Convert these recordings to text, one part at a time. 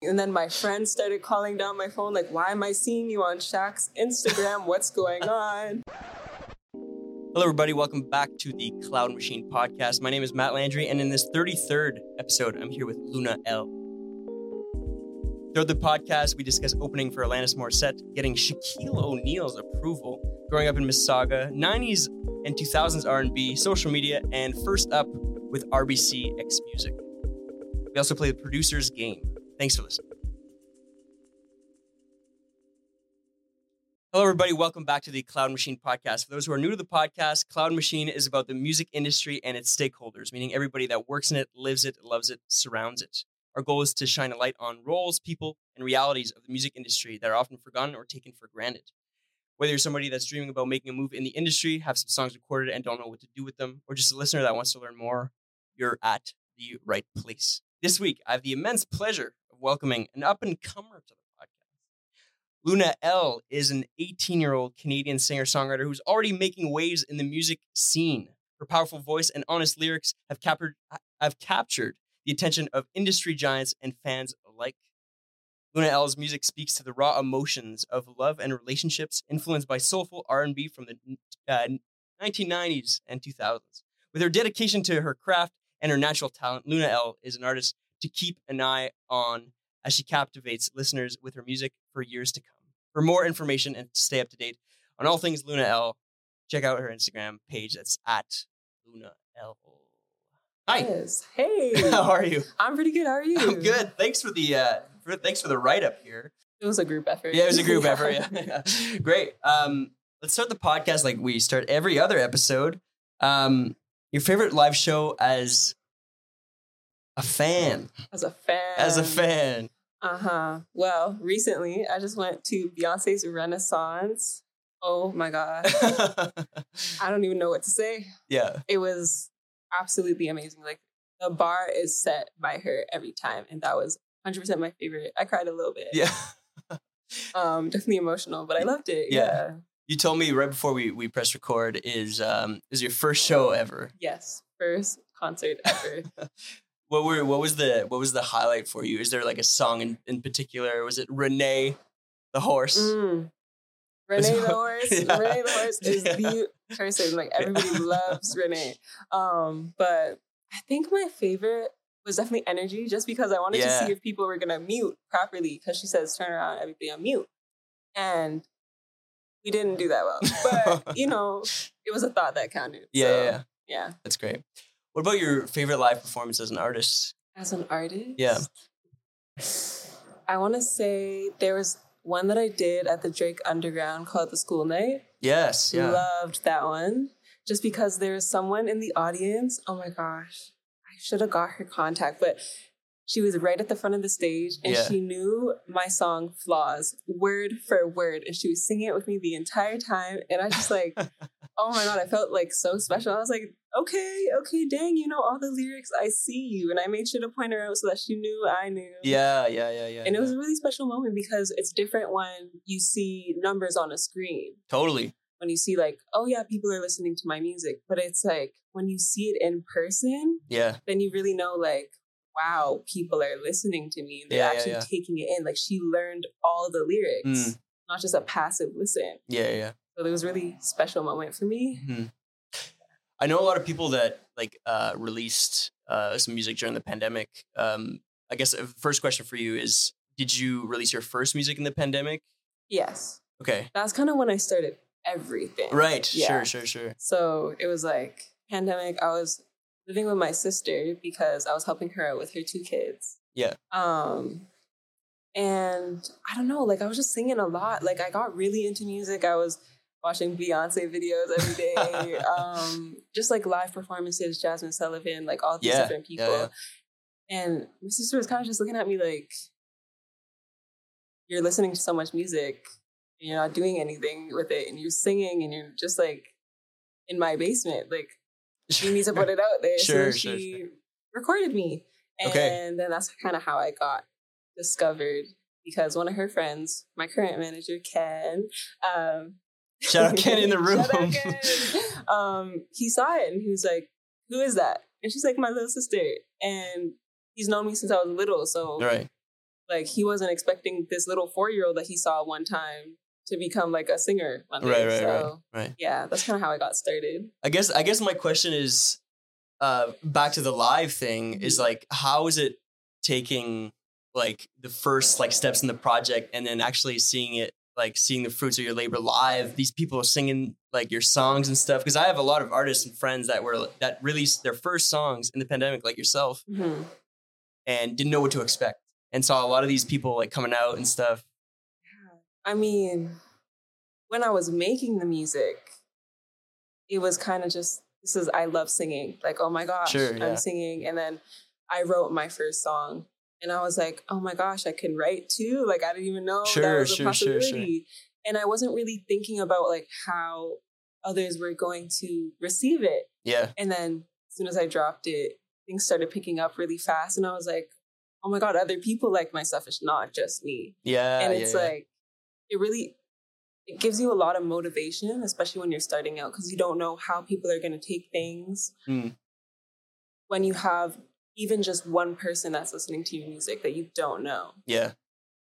And then my friends started calling down my phone, like, why am I seeing you on Shaq's Instagram? What's going on? Hello, everybody. Welcome back to the Cloud Machine podcast. My name is Mat Landry, and in this 33rd episode, I'm here with Luna Elle. Throughout the podcast, we discuss opening for Alanis Morissette, getting Shaquille O'Neal's approval, growing up in Mississauga, 90s and 2000s R&B, social media, and first up with RBCxMusic. We also play the producer's game. Thanks for listening. Hello, everybody. Welcome back to the Cloud Machine podcast. For those who are new to the podcast, Cloud Machine is about the music industry and its stakeholders, meaning everybody that works in it, lives it, loves it, surrounds it. Our goal is to shine a light on roles, people, and realities of the music industry that are often forgotten or taken for granted. Whether you're somebody that's dreaming about making a move in the industry, have some songs recorded and don't know what to do with them, or just a listener that wants to learn more, you're at the right place. This week, I have the immense pleasure welcoming an up and comer to the podcast. Luna Elle is an 18 year old Canadian singer songwriter who's already making waves in the music scene. Her powerful voice and honest lyrics have captured, have captured the attention of industry giants and fans alike. Luna Elle's music speaks to the raw emotions of love and relationships, influenced by soulful R&B from the uh, 1990s and 2000s. With her dedication to her craft and her natural talent, Luna Elle is an artist to keep an eye on as she captivates listeners with her music for years to come. For more information and to stay up to date on all things Luna Elle, check out her Instagram page. That's at Luna Elle. Hi. Yes. Hey. How are you? I'm pretty good. How are you? I'm good. Thanks for the uh, for, thanks for the write up here. It was a group effort. Yeah, it was a group effort. Yeah. Great. Um, let's start the podcast like we start every other episode. Um, your favorite live show as a fan. As a fan. As a fan. Uh huh. Well, recently I just went to Beyonce's Renaissance. Oh my God. I don't even know what to say. yeah. It was absolutely amazing. Like the bar is set by her every time. And that was 100% my favorite. I cried a little bit. Yeah. Um, definitely emotional, but I loved it. Yeah. Yeah. You told me right before we, we press record is um is your first show ever. Yes. First concert ever. What were what was the what was the highlight for you? Is there like a song in, in particular? Was it Reneigh the horse? Mm. Reneigh the horse. Yeah. Reneigh the horse is Yeah. the person. Like everybody loves Reneigh. Um, but I think my favorite was definitely energy, just because I wanted Yeah. to see if people were gonna mute properly. Because she says turn around, everybody on mute, and we didn't do that well. But you know, it was a thought that counted. Yeah, So, yeah, yeah. yeah. That's great. What about your favorite live performance as an artist? As an artist, Yeah. I want to say there was one that I did at the Drake Underground called the School Night. Yes, yeah. Loved that one. Just because there was someone in the audience. Oh my gosh. I should have got her contact, but she was right at the front of the stage and Yeah. she knew my song Flaws word for word. And she was singing it with me the entire time. And I just like, oh my God, I felt like so special. I was like, okay, okay, dang, you know all the lyrics. I see you. And I made sure to point her out so that she knew I knew. yeah, yeah, yeah, yeah. And it was a really special moment because it's different when you see numbers on a screen totally. when you see like, oh yeah, people are listening to my music. But it's like when you see it in person, Yeah, then you really know like, wow, people are listening to me. They're Yeah, yeah, actually yeah. taking it in. Like she learned all the lyrics, Mm. not just a passive listen. yeah, yeah. So it was a really special moment for me. hmm I know a lot of people that like uh, released uh, some music during the pandemic. Um, I guess the first question for you is: Did you release your first music in the pandemic? Yes. Okay, That's kind of when I started everything. right. Yeah. Sure, sure, sure. So it was like pandemic. I was living with my sister because I was helping her out with her two kids. Yeah. Um, and I don't know, like I was just singing a lot. Like I got really into music. I was watching Beyonce videos every day. um, just like live performances, Jazmine Sullivan, like all these Yeah, different people. yeah. And my sister was kind of just looking at me like, "You're listening to so much music, and you're not doing anything with it, and you're singing, and you're just like in my basement. Like you need to put it out there." Sure, so sure, she sure. recorded me, and Okay. then that's kind of how I got discovered because one of her friends, my current manager Ken, um, Shout out Ken in the room. Shout out Ken. um, he saw it and he was like, "Who is that?" And she's like, "My little sister." And he's known me since I was little, so right. like he wasn't expecting this little four year old that he saw one time to become like a singer. One day. Right, right, so, right, right. Yeah, that's kind of how I got started. I guess I guess my question is uh back to the live thing is Mhm. like how is it taking like the first like steps in the project and then actually seeing it like seeing the fruits of your labor live these people singing like your songs and stuff because I have a lot of artists and friends that were that released their first songs in the pandemic like yourself Mhm. and didn't know what to expect and saw a lot of these people like coming out and stuff I mean, when I was making the music, it was kind of just this is I love singing. Like, oh my gosh, Sure, yeah. I'm singing. And then I wrote my first song. And I was like, oh my gosh, I can write too. Like I didn't even know that was a sure, sure, sure. possibility. And I wasn't really thinking about like how others were going to receive it. yeah And then as soon as I dropped it, things started picking up really fast. And I was like, oh my God, other people like my stuff. It's not just me yeah and yeah, it's yeah. like it really it gives you a lot of motivation especially when you're starting out because you don't know how people are going to take things Mm. when you have even just one person that's listening to your music that you don't know yeah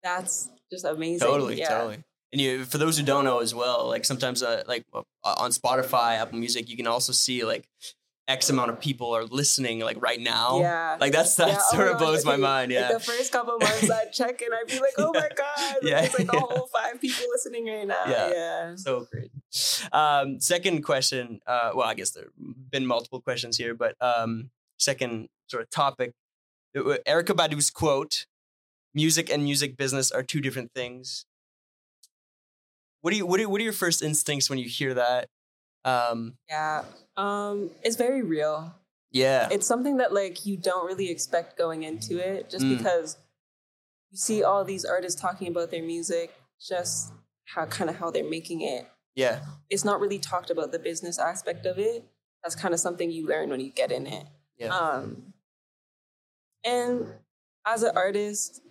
that's just amazing Totally, yeah. totally. And you, for those who don't know as well, like sometimes, uh, like uh, on Spotify, Apple Music, you can also see like X amount of people are listening like right now. yeah Like that's that Yeah, oh sort my of blows my mind. Like Yeah. the first couple months I'd check and I'd be like, oh my God, Yeah, there's like a yeah. whole five people listening right now. Yeah. Yeah. so great. Um, second question. Uh, well, I guess there have been multiple questions here, but um, second sort of topic. Uh, Erykah Badu's quote: "Music and music business are two different things." What do you what are, what are your first instincts when you hear that? Um, Yeah. Um, it's very real. yeah, it's something that like you don't really expect going into it just Mm. because you see all these artists talking about their music just how kind of how they're making it yeah, it's not really talked about the business aspect of it that's kind of something you learn when you get in it yeah, um and as an artist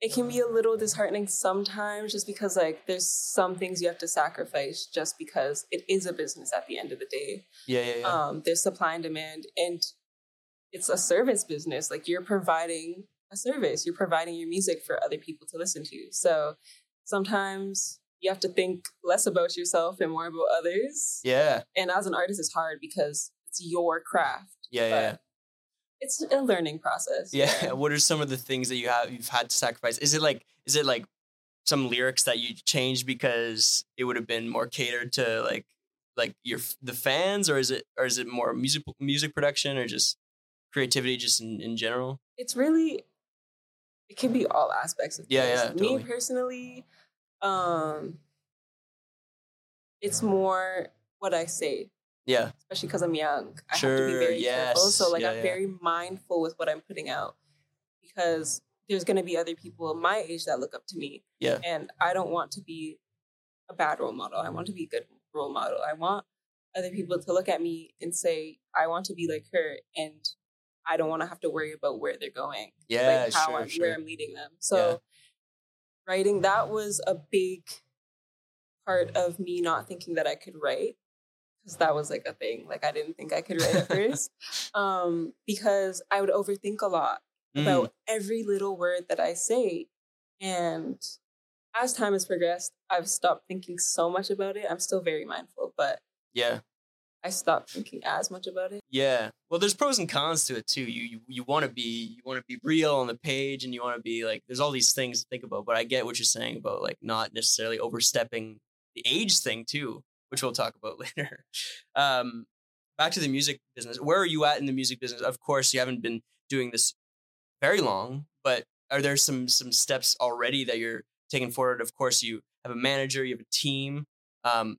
it can be a little disheartening sometimes just because like there's some things you have to sacrifice just because it is a business at the end of the day. Yeah, yeah, yeah. um, there's supply and demand and it's a service business. Like you're providing a service. You're providing your music for other people to listen to. So sometimes you have to think less about yourself and more about others. Yeah, and as an artist it's hard because it's your craft. Yeah, yeah, it's a learning process Yeah. What are some of the things that you have you've had to sacrifice? Is it like is it like some lyrics that you changed because it would have been more catered to like like your the fans, or is it or is it more music music production or just creativity just in, in general? it's really it can be all aspects of Yeah, things. yeah, totally. me personally um it's more what i say Yeah. especially because I'm young. I have to be Sure, very careful. So like yeah, I'm yeah. very mindful with what I'm putting out because there's gonna be other people my age that look up to me. Yeah. And I don't want to be a bad role model. I want to be a good role model. I want other people to look at me and say, I want to be like her and I don't want to have to worry about where they're going. Yeah, like how sure, I'm sure. where I'm leading them. So Yeah. writing that was a big part of me not thinking that I could write because that was like a thing. Like I didn't think I could write at first um, because I would overthink a lot Mm, about every little word that I say. And as time has progressed, I've stopped thinking so much about it. I'm still very mindful, but yeah. I stopped thinking as much about it. Yeah. Well, there's pros and cons to it too. You you, you want to be you want to be real on the page, and you want to be like there's all these things to think about. But I get what you're saying about like not necessarily overstepping the age thing too, which we'll talk about later. Um, back to the music business. Where are you at in the music business? Of course, you haven't been doing this very long, but are there some some steps already that you're taking forward? Of course, you have a manager, you have a team. Um,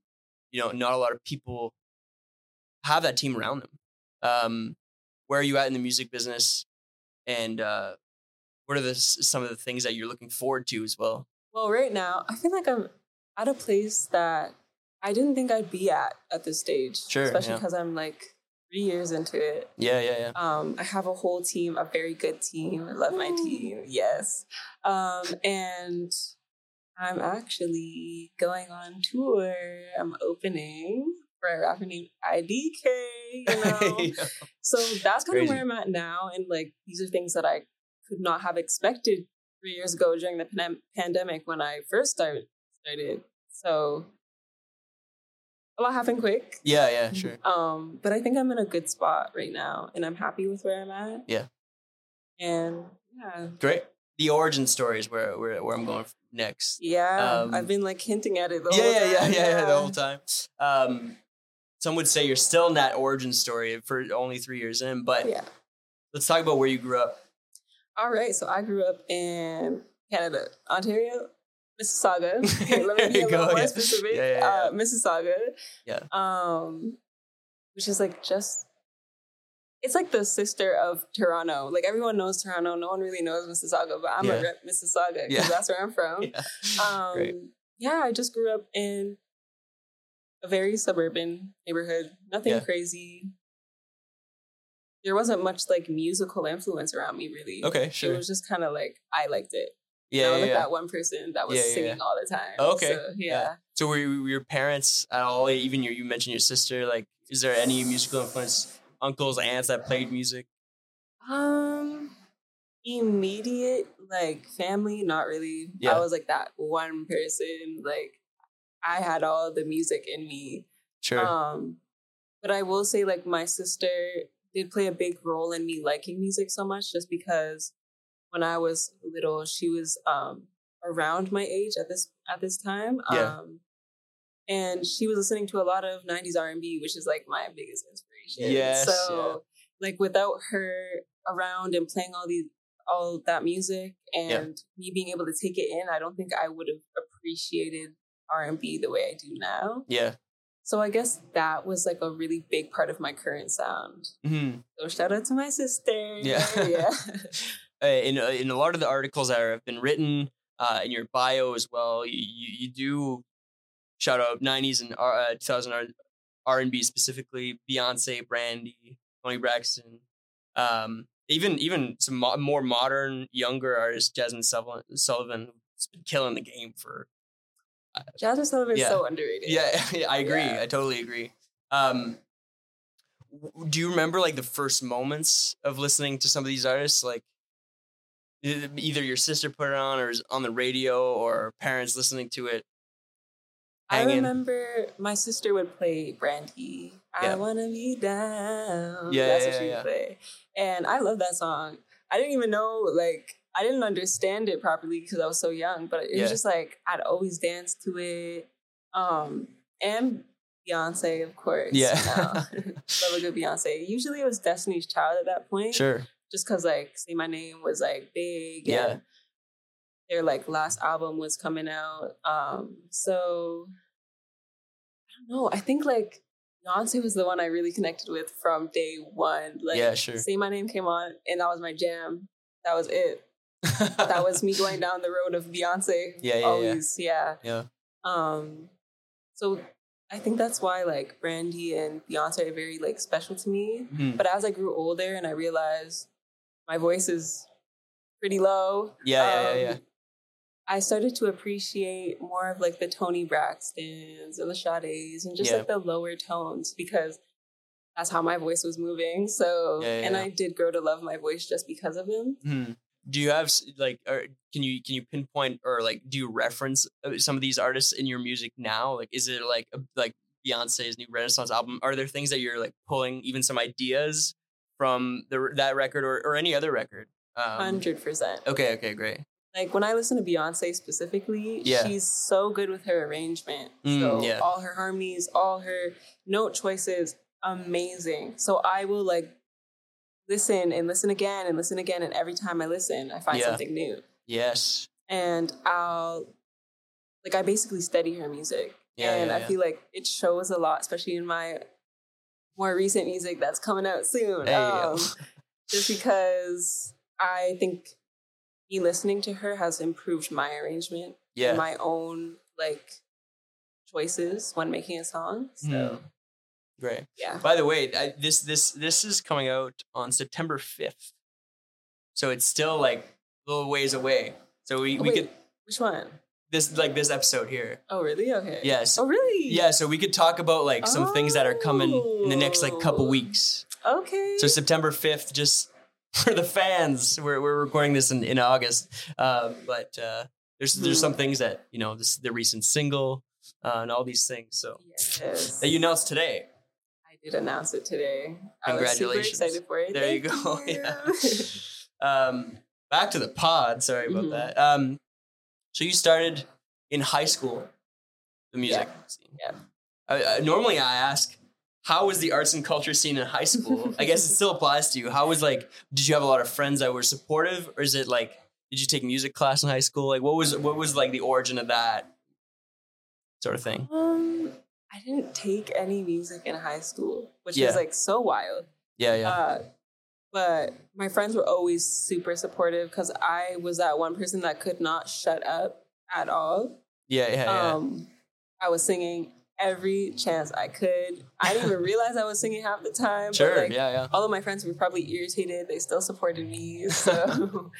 you know, not a lot of people have that team around them. Um, where are you at in the music business, and uh, what are the some of the things that you're looking forward to as well? Well, right now, I feel like I'm at a place that I didn't think I'd be at at this stage. Sure, Especially yeah. because I'm like three years into it. Yeah, yeah, yeah. Um, I have a whole team, a very good team. I love my team. Yes. Um, and I'm actually going on tour. I'm opening for a rapper named IDK, you know. Yeah. so that's kind of where I'm at now. And like these are things that I could not have expected three years ago during the pan- pandemic when I first started started. So a lot happened quick. Yeah, yeah, sure. Um, but I think I'm in a good spot right now, and I'm happy with where I'm at. Yeah. And yeah, Great. The origin story is where where, where I'm going next. yeah, Um, I've been like hinting at it the yeah, whole yeah, yeah, yeah, yeah, the whole time. Um, some would say you're still in that origin story for only three years in, but Yeah. let's talk about where you grew up. All right. So I grew up in Canada, Ontario, Mississauga. Okay, let me be a little more yeah. specific. Yeah, yeah. Uh, Mississauga. Yeah. Um, which is like just. It's like the sister of Toronto. Like everyone knows Toronto. No one really knows Mississauga, but I'm Yeah. a rep Mississauga because Yeah. that's where I'm from. Yeah. Um, Great. yeah, I just grew up in a very suburban neighborhood. Nothing crazy. There wasn't much like musical influence around me, really. Okay, sure. It was just kind of like I liked it. Yeah, yeah, like yeah. that one person that was Yeah, singing all the time. Okay, So, yeah. So were, you- were your parents at all? Even your, you mentioned your sister. Like, is there any musical influence? Uncles, aunts that played music? Um, immediate like family, not really. Yeah. I was like that one person. Like I had all the music in me. Sure. Um, but I will say, like, my sister did play a big role in me liking music so much just because when I was little, she was um around my age at this at this time. Yeah. Um and she was listening to a lot of 90s R&B, which is like my biggest inspiration. Yes, So like without her around and playing all these all that music and Yeah. me being able to take it in, I don't think I would have appreciated R&B the way I do now. yeah. So I guess that was like a really big part of my current sound. hmm So shout out to my sister. Yeah. yeah. uh, in uh, in a lot of the articles that have been written uh, in your bio as well, you, you, do shout out '90s and R- uh, 2000 R and B specifically, Beyonce, Brandy, Toni Braxton, um, even even some mo- more modern, younger artists, Jazmine Sullivan, Sullivan, has been killing the game for. Jazmine Sullivan is Yeah. so underrated. Yeah, I agree. Yeah. I totally agree. Um, do you remember like the first moments of listening to some of these artists? Like either your sister put it on, or is on the radio, or parents listening to it. I remember my sister would play Brandy. Yeah. I wanna be down. Yeah, That's yeah, what she yeah. would play. And I love that song. I didn't even know like I didn't understand it properly because I was so young, but it was just like I'd always dance to it. Um and Beyonce, of course. Yeah. you know. love a good Beyonce. Usually it was Destiny's Child at that point. Sure. Just because like Say My Name was like big. Yeah. and Their like last album was coming out. Um, so I don't know. I think like Beyonce was the one I really connected with from day one. Like Yeah, sure. Say My Name came on and that was my jam. That was it. That was me going down the road of Beyonce. Yeah, yeah, yeah. always, yeah. Yeah. Um, so I think that's why like Brandy and Beyonce are very like special to me. Mhm. But as I grew older and I realized my voice is pretty low, Yeah, yeah, yeah, um, yeah. I started to appreciate more of like the Toni Braxtons and the Sades and just Yeah. like the lower tones because that's how my voice was moving. So, Yeah, and. I did grow to love my voice just because of him. Mhm. Do you have like, or can you can you pinpoint or like do you reference uh, some of these artists in your music now? Like, is it like a, like Beyonce's new Renaissance album? Are there things that you're like pulling even some ideas from the that record or, or any other record? Um, Hundred percent. okay, okay, great. Like when I listen to Beyonce specifically, Yeah. she's so good with her arrangement. Mm, so yeah. all her harmonies, all her note choices, amazing. So I will like listen and listen again and listen again, and every time I listen, I find Yeah. something new. Yes. And I'll like I basically study her music, Yeah, and yeah, I yeah. feel like it shows a lot, especially in my more recent music that's coming out soon. Hey. Um, just because I think me listening to her has improved my arrangement Yeah. and my own like choices when making a song. So great. yeah. By the way, I, this this this is coming out on September fifth, so it's still like a little ways away. So we, Oh, we wait, could which one? This like this episode here. Oh really? Okay. Yes. Oh really? Yeah, so we could talk about like some things that are coming in the next like couple Oh. weeks. Okay. So September fifth, just for the fans. We're we're recording this in in August, uh, but uh, there's there's some things that you know this the recent single uh, and all these things. So Yes. that you announced today. I did announce it today. I was super Congratulations. excited for it. There you Thank go. Yeah. um, back to the pod. Sorry about Mhm. that. Um, so you started in high school, the music scene. Yeah. I, I, normally, I ask, how was the arts and culture scene in high school? I guess it still applies to you. How was like? Did you have a lot of friends that were supportive, or is it like? Did you take music class in high school? Like, what was what was like the origin of that sort of thing? Um, I didn't take any music in high school, which Yeah. is like so wild. Yeah, yeah, Uh, but my friends were always super supportive because I was that one person that could not shut up at all. yeah, yeah, yeah. Um, I was singing every chance I could. I didn't even realize I was singing half the time. sure, like, yeah, yeah, all of my friends were probably irritated. They still supported me. So,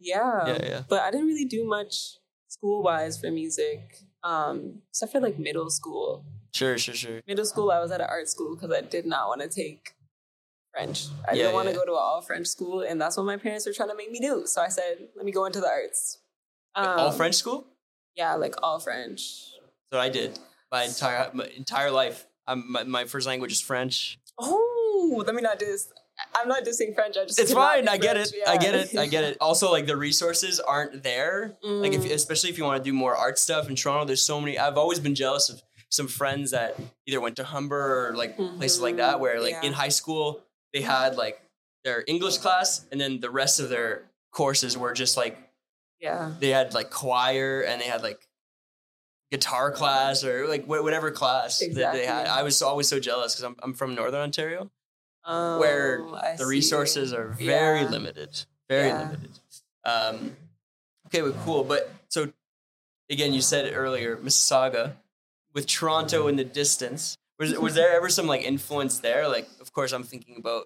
yeah. yeah, yeah. But I didn't really do much school wise for music, um, except for like middle school. Sure, sure, sure. Middle school, I was at an art school because I did not want to take French. I Yeah, didn't want to yeah. go to an all French school, and that's what my parents were trying to make me do. So I said, let me go into the arts. All Um, French school. Yeah, like all French. So I did my entire my entire life. I'm, my, my first language is French. Oh, let me not diss. I'm not dissing French. I just It's fine. I get French. it. I get it. I get it. Also, like the resources aren't there. Like if Mm. especially if you want to do more art stuff in Toronto, there's so many. I've always been jealous of some friends that either went to Humber or like places like that, Mhm. where like in high school they had like their English class, and then the rest of their courses were just like yeah. they had like choir and they had like guitar class or like wh- whatever class that they had. I was always so jealous because I'm I'm from Northern Ontario. Um, where I the see. resources are very Yeah. limited very Yeah. limited um okay but cool but so again you said it earlier mississauga with toronto in the distance was, was there ever some like influence there like of course i'm thinking about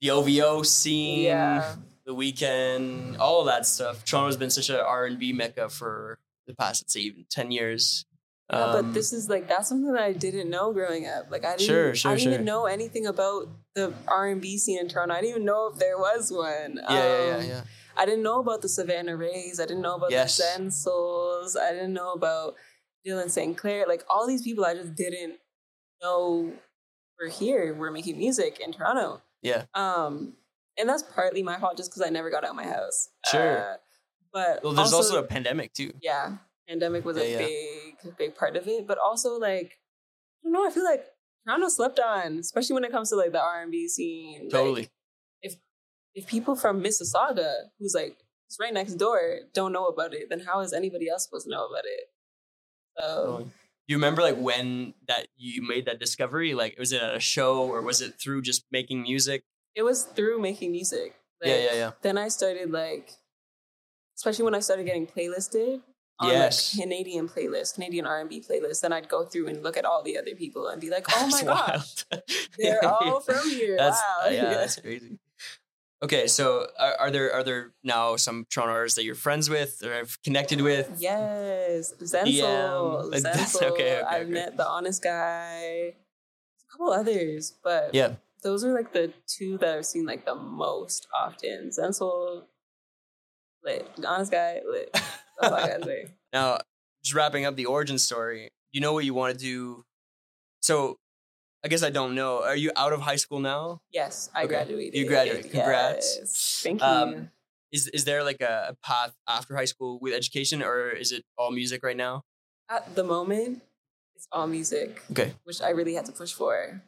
the ovo scene Yeah. the Weeknd all of that stuff toronto's been such an r&b mecca for the past let's say even 10 years Yeah, Um, but this is like that's something that I didn't know growing up. Like I didn't, Sure, sure, I didn't sure. even know anything about the R and B scene in Toronto. I didn't even know if there was one. yeah yeah yeah Um, yeah I didn't know about the Savannah Rays. I didn't know about Yes. the Zen Souls. I didn't know about Dylan Sinclair. Like all these people, I just didn't know were here. we're making music in Toronto. yeah Um, and that's partly my fault, just because I never got out of my house. Sure. Uh, but well there's also, a pandemic too yeah, pandemic was a Yeah, yeah. big, big part of it. But also, like, I don't know. I feel like Toronto slept on, especially when it comes to like the R and B scene. Like, totally if if people from Mississauga, who's like it's right next door, don't know about it, then how is anybody else supposed to know about it? So Totally. Do you remember like when that you made that discovery? Like, was it at a show or was it through just making music? it was through making music. Like, yeah, yeah, yeah. Then I started like, especially when I started getting playlisted on Yes. like Canadian playlist, Canadian R and B playlist. Then I'd go through and look at all the other people and be like, oh my That's gosh, they're all from here. That's wow. yeah, that's crazy. Okay, so are, are there are there now some Toronto artists that you're friends with or have connected with? Yes. DM. Zensoul. Um, that's- okay, okay, I've okay. met the Honest Guy, a couple others, but Yeah. those are like the two that I've seen like the most often. Zensoul, lit. Honest Guy, lit. That's all I gotta say. Now, just wrapping up the origin story. You know what you want to do. So, I guess I don't know. Are you out of high school now? Yes, I Okay. graduated. You graduated. Congrats. Yes. Thank you. Um, Is is there like a, a path after high school with education, or is it all music right now? At the moment, it's all music, Okay. which I really had to push for.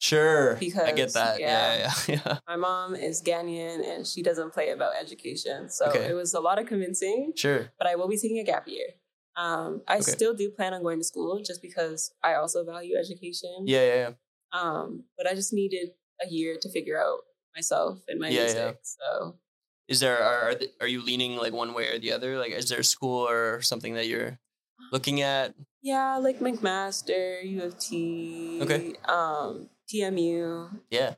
Sure. Because I get that. Yeah, yeah. yeah, yeah. My mom is Ghanaian and she doesn't play about education. So Okay. it was a lot of convincing, Sure. but I will be taking a gap year. Um, I Okay. still do plan on going to school just because I also value education. Yeah, yeah, yeah. Um, but I just needed a year to figure out myself and my Yeah, music. yeah. So Is there are are, th- are you leaning like one way or the other? Like, is there a school or something that you're looking at? yeah, like McMaster, U of T, Okay. um, TMU, Yeah.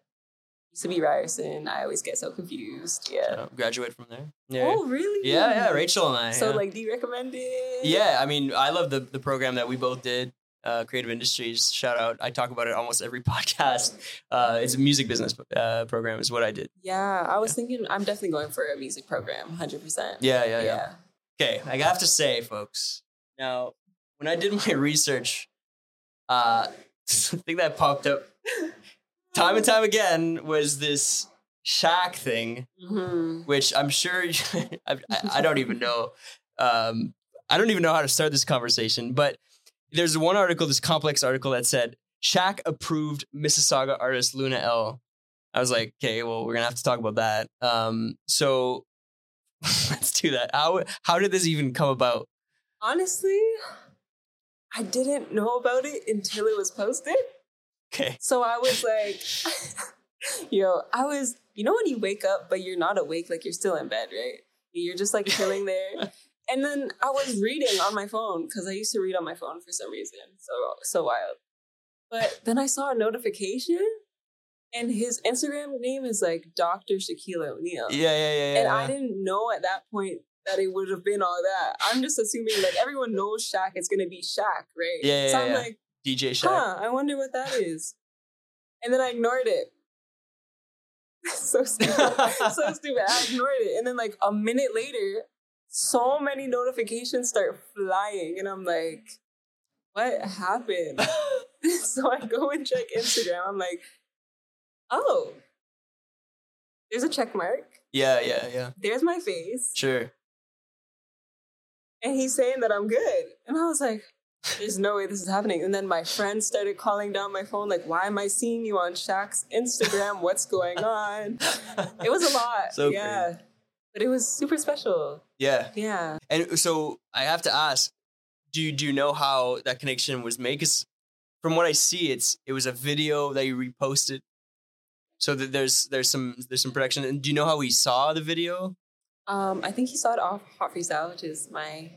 Used to be Ryerson. I always get so confused. Yeah. Uh, graduate from there. Yeah. Oh, really? yeah, yeah. Rachel and I. So, yeah. like, do you recommend it? Yeah, I mean, I love the the program that we both did. uh, Creative Industries. Shout out! I talk about it almost every podcast. Uh, it's a music business uh, program, is what I did. Yeah, I was thinking I'm definitely going for a music program, hundred percent. Yeah, yeah, yeah. Okay, I have to say, folks. Now, when I did my research, uh, the thing that popped up time and time again was this Shaq thing, hmm which I'm sure I, I don't even know. Um, I don't even know how to start this conversation, but there's one article, this complex article that said Shaq approved Mississauga artist Luna Elle. I was like, okay, well, we're gonna have to talk about that. Um, so let's do that. How how did this even come about? Honestly, I didn't know about it until it was posted. Okay, So I was like, yo, I was, you know, when you wake up, but you're not awake, like you're still in bed, right? You're just like chilling there. And then I was reading on my phone because I used to read on my phone for some reason. So, so wild. But then I saw a notification and his Instagram name is like Dr. Shaquille O'Neal. yeah, yeah, yeah, yeah. And I didn't know at that point that it would have been all that. I'm just assuming like everyone knows Shaq, it's gonna be Shaq, right? Yeah, yeah, so I'm yeah. like, DJ Shaq. huh, I wonder what that is. And then I ignored it. so stupid. so stupid. I ignored it. And then like a minute later, so many notifications start flying. And I'm like, what happened? so I go and check Instagram. I'm like, oh, there's a check mark. yeah, yeah, yeah. There's my face. Sure. And he's saying that I'm good. And I was like, there's no way this is happening. And then my friends started calling down my phone, like, why am I seeing you on Shaq's Instagram? What's going on? It was a lot. So yeah. But it was super special. Yeah. Yeah. And so I have to ask, do you, do you know how that connection was made? Because from what I see, it's it was a video that you reposted. So that there's there's some there's some production. And do you know how he saw the video? Um, I think he saw it off Hot Freestyle, which is my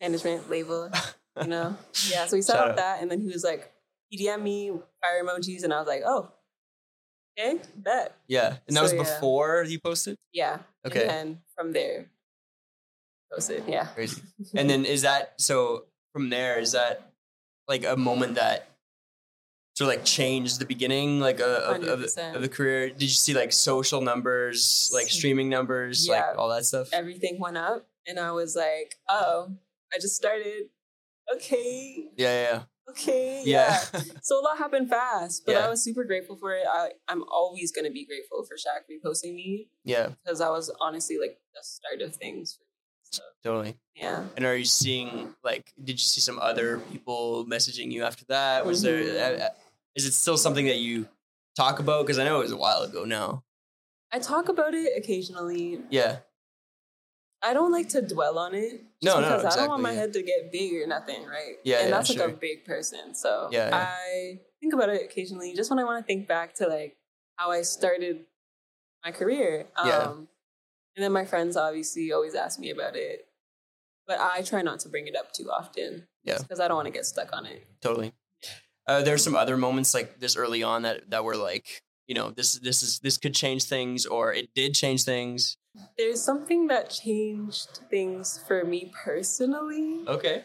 management label, you know? Yeah. So he set up that and then he was like, he DM'd me fire emojis and I was like, oh, okay, bet. Yeah. And that So, was yeah. before he posted? Yeah. Okay. And then from there, posted. Yeah. Crazy. And then is that so from there, is that like a moment that sort of like changed the beginning like uh, of, of, the, of the career? Did you see like social numbers, like streaming numbers, Yeah. like all that stuff? Everything went up, and I was like, oh, I just started. Okay. Yeah, yeah, Okay. yeah. Yeah. so a lot happened fast, but Yeah. I was super grateful for it. I, I'm always going to be grateful for Shaq reposting me yeah, because that was honestly like the start of things for. So, totally. yeah. And are you seeing like? Did you see some other people messaging you after that? Was there? Mhm. Uh, uh, is it still something that you talk about? Because I know it was a while ago now. I talk about it occasionally. Yeah, I don't like to dwell on it. No, no, because I don't want my yeah. head to get big or nothing, right? Yeah, and yeah, that's like sure. a big person. So Yeah, yeah. I think about it occasionally, just when I want to think back to like how I started my career. Um, Yeah. And then my friends obviously always ask me about it, but I try not to bring it up too often. Yeah. because I don't want to get stuck on it. totally. Uh, there's some other moments like this early on that that were like, you know, this this is this could change things, or it did change things. There's something that changed things for me personally, Okay.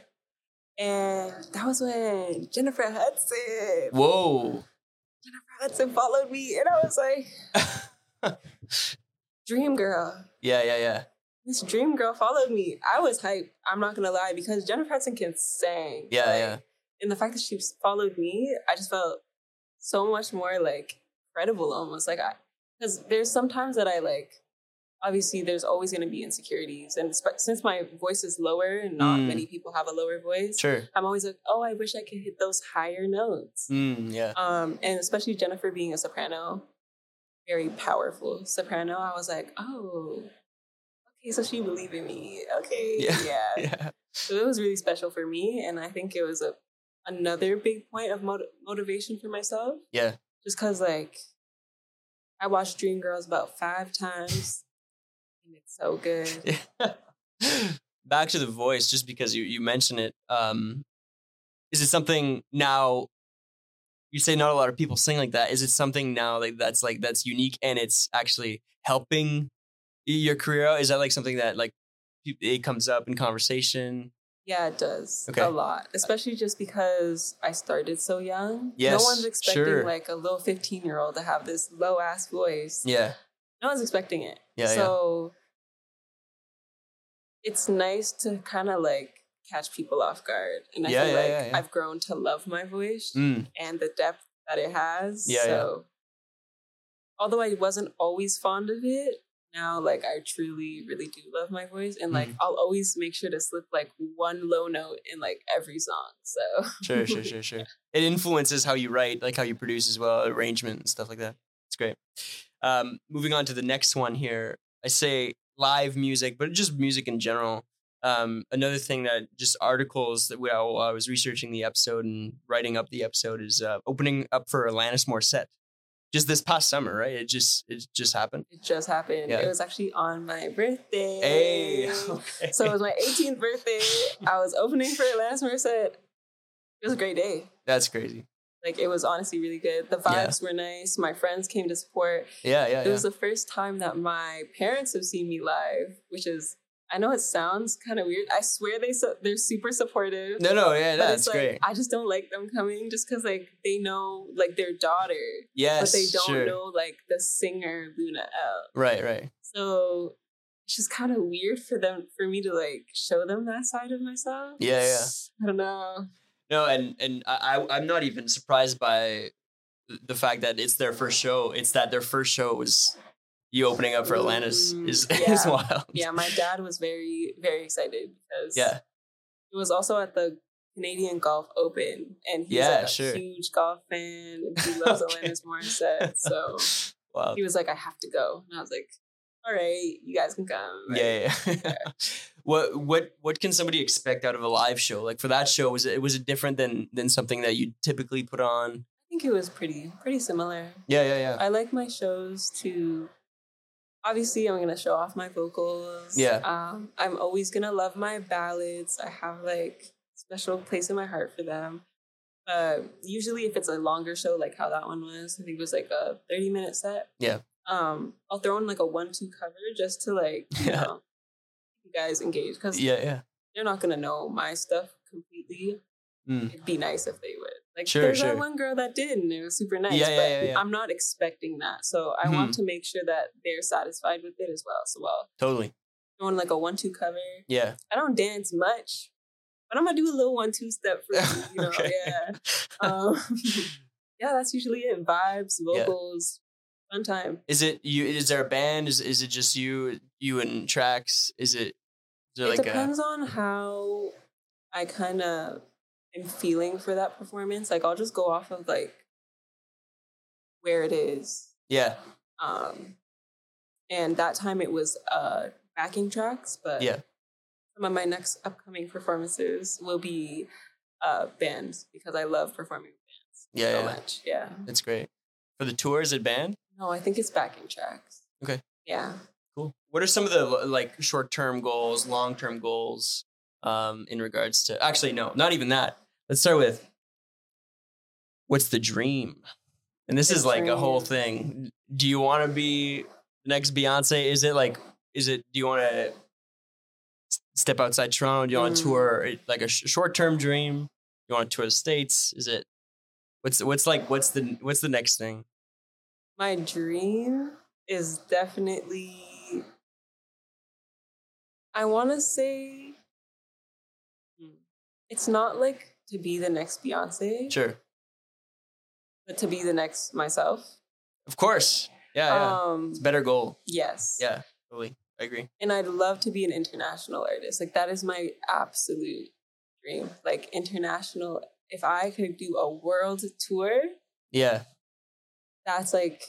and that was when Jennifer Hudson. Whoa. Jennifer Hudson followed me, and I was like, "Dream girl." Yeah, yeah, yeah. This dream girl followed me. I was hyped. I'm not gonna lie because Jennifer Hudson can sing. Yeah, Like, yeah. And the fact that she followed me, I just felt so much more like credible, almost like I. Because there's sometimes that I like. Obviously, there's always gonna be insecurities, and sp- since my voice is lower, and not Mm. many people have a lower voice, Sure. I'm always like, oh, I wish I could hit those higher notes. Mm, yeah. Um, and especially Jennifer being a soprano, very powerful soprano. I was like, oh, okay, so she believed in me. Okay, Yeah. yeah. Yeah. So it was really special for me, and I think it was a another big point of mot- motivation for myself. Yeah. Just because, like, I watched Dreamgirls about five times, and it's so good. Back to the voice, just because you you mentioned it. Um, is it something now? You say not a lot of people sing like that. Is it something now like that's like that's unique and it's actually helping your career? Is that like something that like it comes up in conversation? Yeah, it does Okay. a lot, especially just because I started so young. Yes, no one's expecting sure. like a little fifteen-year-old to have this low-ass voice. Yeah. No one's expecting it. Yeah, yeah. so it's nice to kind of like catch people off guard, and I Yeah, feel yeah, like yeah, yeah. I've grown to love my voice Mm. and the depth that it has. Yeah, yeah. so although I wasn't always fond of it, now like I truly, really do love my voice, and like Mhm. I'll always make sure to slip like one low note in like every song. So Sure, sure, sure, sure. It influences how you write, like how you produce as well, arrangement and stuff like that. It's great. Um, moving on to the next one here. I say live music, but just music in general. Um, another thing that just articles that while I was researching the episode and writing up the episode is uh, opening up for Alanis Morissette. Just this past summer, right? It just it just happened. it just happened. Yeah. It was actually on my birthday. Hey, okay. So it was my 18th birthday. I was opening for Alanis Morissette. It was a great day. that's crazy. Like it was honestly really good. The Yeah. vibes were nice. My friends came to support. Yeah, yeah, It yeah. was the first time that my parents have seen me live, which is I know it sounds kind of weird. I swear they su- they're super supportive. no, no, yeah, but that's like great. I just don't like them coming just because like they know like their daughter, Yes, but they don't sure. know like the singer Luna Elle. Right, right. So it's just kind of weird for them for me to like show them that side of myself. Yeah, yeah. I don't know. No, and and I I- I'm not even surprised by the fact that it's their first show. It's that their first show was you opening up for Atlantis Mm, is yeah. is wild. Yeah, my dad was very very excited because Yeah. it was also at the Canadian Golf Open, and he's Yeah, like a sure. huge golf fan, and he loves Okay. Alanis Morissette. So wow. he was like, "I have to go," and I was like, "All right, you guys can come." Like, Yeah, yeah. what what what can somebody expect out of a live show? Like for that show, was it was it different than than something that you typically put on? I think it was pretty pretty similar. Yeah, yeah, yeah. I like my shows to. Obviously, I'm gonna show off my vocals. Yeah. Um, I'm always gonna love my ballads. I have like special place in my heart for them. Uh, usually, if it's a longer show, like how that one was, I think it was like a 30 minute set. Yeah. Um, I'll throw in like a one-two cover just to like you Yeah. know, you guys engage because Yeah, yeah. they're not gonna know my stuff completely. Mm. It'd be nice if they would. Like Sure, there's sure. that one girl that did, and it was super nice. Yeah, yeah, but yeah, yeah. I'm not expecting that, so I want to make sure that they're satisfied with it as well. So well, Totally. doing like a one-two cover, Yeah. I don't dance much, but I'm gonna do a little one-two step for you. You know, Okay. yeah. Um, yeah, that's usually it. Vibes, Yeah. vocals, fun time. Is it you? Is there a band? Is is it just you? You and tracks? Is it? Is there It like a? depends on how I kind of am feeling for that performance. Like I'll just go off of like where it is. Yeah. Um, and that time it was uh backing tracks, but Yeah. some of my next upcoming performances will be uh bands because I love performing with bands Yeah, so yeah. much. Yeah. That's great. For the tour, is it band? No, I think it's backing tracks. Okay. Yeah. Cool. What are some of the like short term goals, long term goals, um, in regards to? Actually, no, not even that. Let's start with what's the dream, and this The is like a whole thing. Do you want to be the next Beyonce? Is it like? Is it? Do you want to step outside Toronto? Do you want to Mm. tour like a sh- short term dream? You want to tour the states? Is it? What's what's like? What's the what's the next thing? My dream is definitely I want to say Hmm. it's not like to be the next Beyonce, Sure, but to be the next myself. of course. Yeah, yeah. Um it's a better goal. yes. Yeah, totally. I agree. And I'd love to be an international artist. Like that is my absolute dream. Like international if I could do a world tour, Yeah. that's like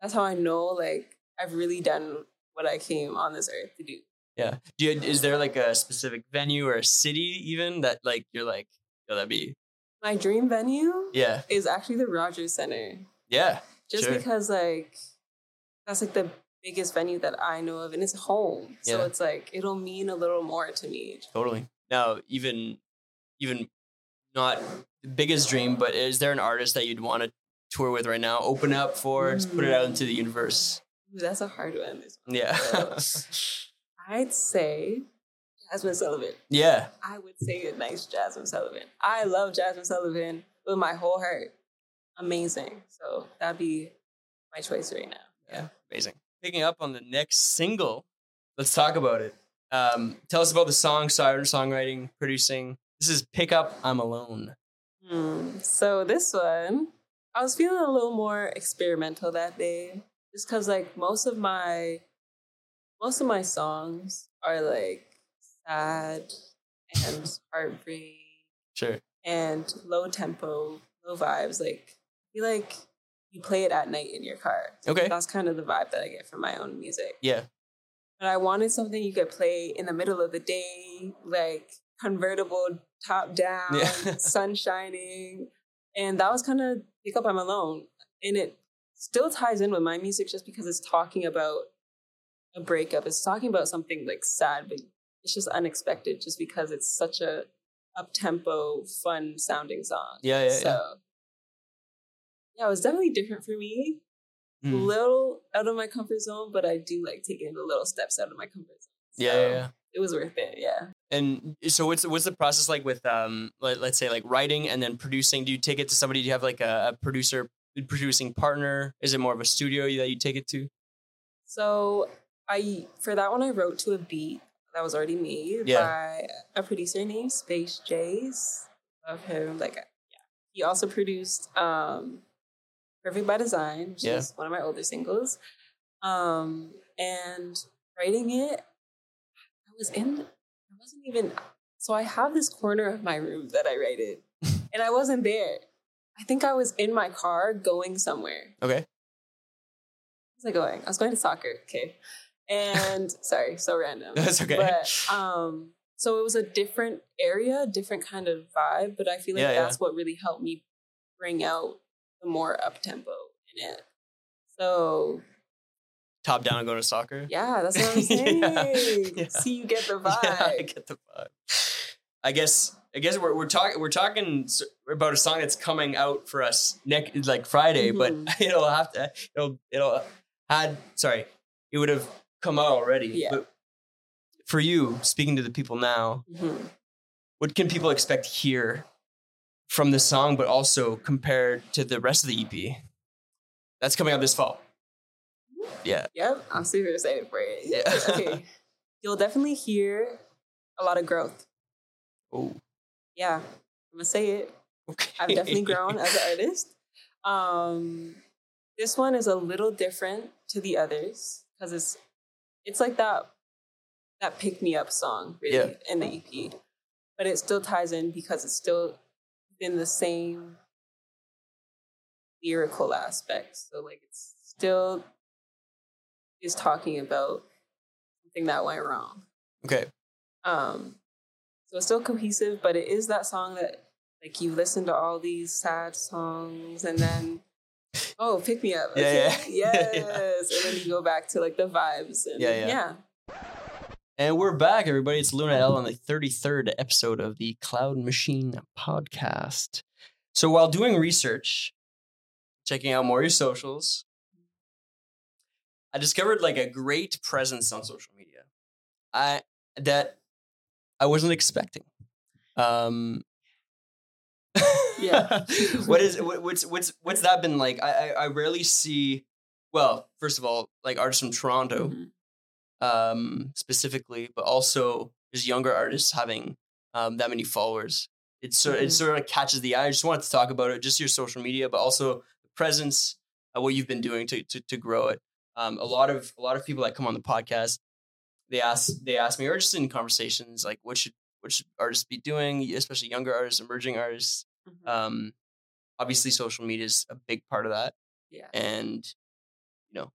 that's how I know like I've really done what I came on this earth to do. Yeah. Do you, is there like a specific venue or a city even that like you're like, oh, that'd be My dream venue yeah, is actually the Rogers Center. yeah, Just Sure. because like that's like the biggest venue that I know of and it's home. So Yeah. it's like it'll mean a little more to me. totally. Now, even even not the biggest dream, but is there an artist that you'd want to tour with right now? Open up for, just put it mm-hmm. out into the universe. Ooh, that's a hard one. One. Yeah. I'd say Jazmine Sullivan. Yeah. I would say a nice Jazmine Sullivan. I love Jazmine Sullivan with my whole heart. Amazing. So that'd be my choice right now. Yeah. Amazing. Picking up on the next single, let's talk about it. Um, tell us about the song, song- songwriting, producing. This is Pick Up I'm Alone. Hmm. So this one, I was feeling a little more experimental that day, just because like most of my most of my songs are like sad and heartbreak Sure. and low tempo, low vibes. Like I feel like you play it at night in your car. Okay. That's kind of the vibe that I get from my own music. Yeah. But I wanted something you could play in the middle of the day, like convertible top down, Yeah. sun shining. And that was kind of Pick Up I'm Alone. And it still ties in with my music just because it's talking about a breakup. It's talking about something like sad, but it's just unexpected just because it's such a up tempo, fun sounding song. Yeah, yeah, so, yeah. yeah, it was definitely different for me a Mm. little out of my comfort zone, but I do like taking the little steps out of my comfort zone. Yeah, So yeah, yeah. It was worth it, yeah. And so what's what's the process like with um let, let's say like writing and then producing? Do you take it to somebody? Do you have like a, a producer producing partner? Is it more of a studio that you take it to? So I for that one I wrote to a beat that was already made Yeah. by a producer named Space Jays. Love him. Like yeah. He also produced um Perfect by Design, which Yeah. is one of my older singles. Um and writing it, I was in I wasn't even so I have this corner of my room that I write it. and I wasn't there. I think I was in my car going somewhere. Okay. was I going? I was going to soccer. Okay. And sorry, so random. That's okay. But um, so it was a different area, different kind of vibe. But I feel like Yeah, yeah. that's what really helped me bring out the more up tempo in it. So Top down and go to soccer. yeah, that's what I'm saying. Yeah, yeah. See, you get the vibe. Yeah, I get the vibe. I guess I guess we're we're talking we're talking about a song that's coming out for us next like Friday, Mhm. but it'll have to it'll it'll had sorry it would have come out already. Yeah. But for you, speaking to the people now, Mhm. what can people expect here from the song, but also compared to the rest of the EP that's coming out this fall? Yeah. Yep, I'm super excited for it. Yeah. okay, you'll definitely hear a lot of growth. Oh, Yeah, I'm gonna say it. okay. I've definitely grown as an artist. Um, this one is a little different to the others because it's it's like that that pick me up song really Yeah. in the EP, but it still ties in because it's still in the same lyrical aspects. So like it's still is talking about something that went wrong. okay. Um, so it's still cohesive, but it is that song that like you listen to all these sad songs and then oh pick me up. Yeah, okay, yeah. Yes. And then you go back to like the vibes and Yeah, yeah. yeah. And we're back, everybody. It's Luna Elle on the 33rd episode of the Cloud Machine podcast. So while doing research, checking out more of your socials, I discovered like a great presence on social media. I that I wasn't expecting. Um Yeah. what is what, what's what's what's that been like? I, I I rarely see well, first of all, like artists from Toronto Mhm. um, specifically, but also just younger artists having um, that many followers. It's sort it Mhm. sort of catches the eye. I just wanted to talk about it, just your social media, but also the presence, uh, what you've been doing to to, to grow it. Um, a lot of a lot of people that come on the podcast, they ask they ask me, or just in conversations, like what should what should artists be doing, especially younger artists, emerging artists. Mhm. Um, obviously, social media is a big part of that yeah. and you know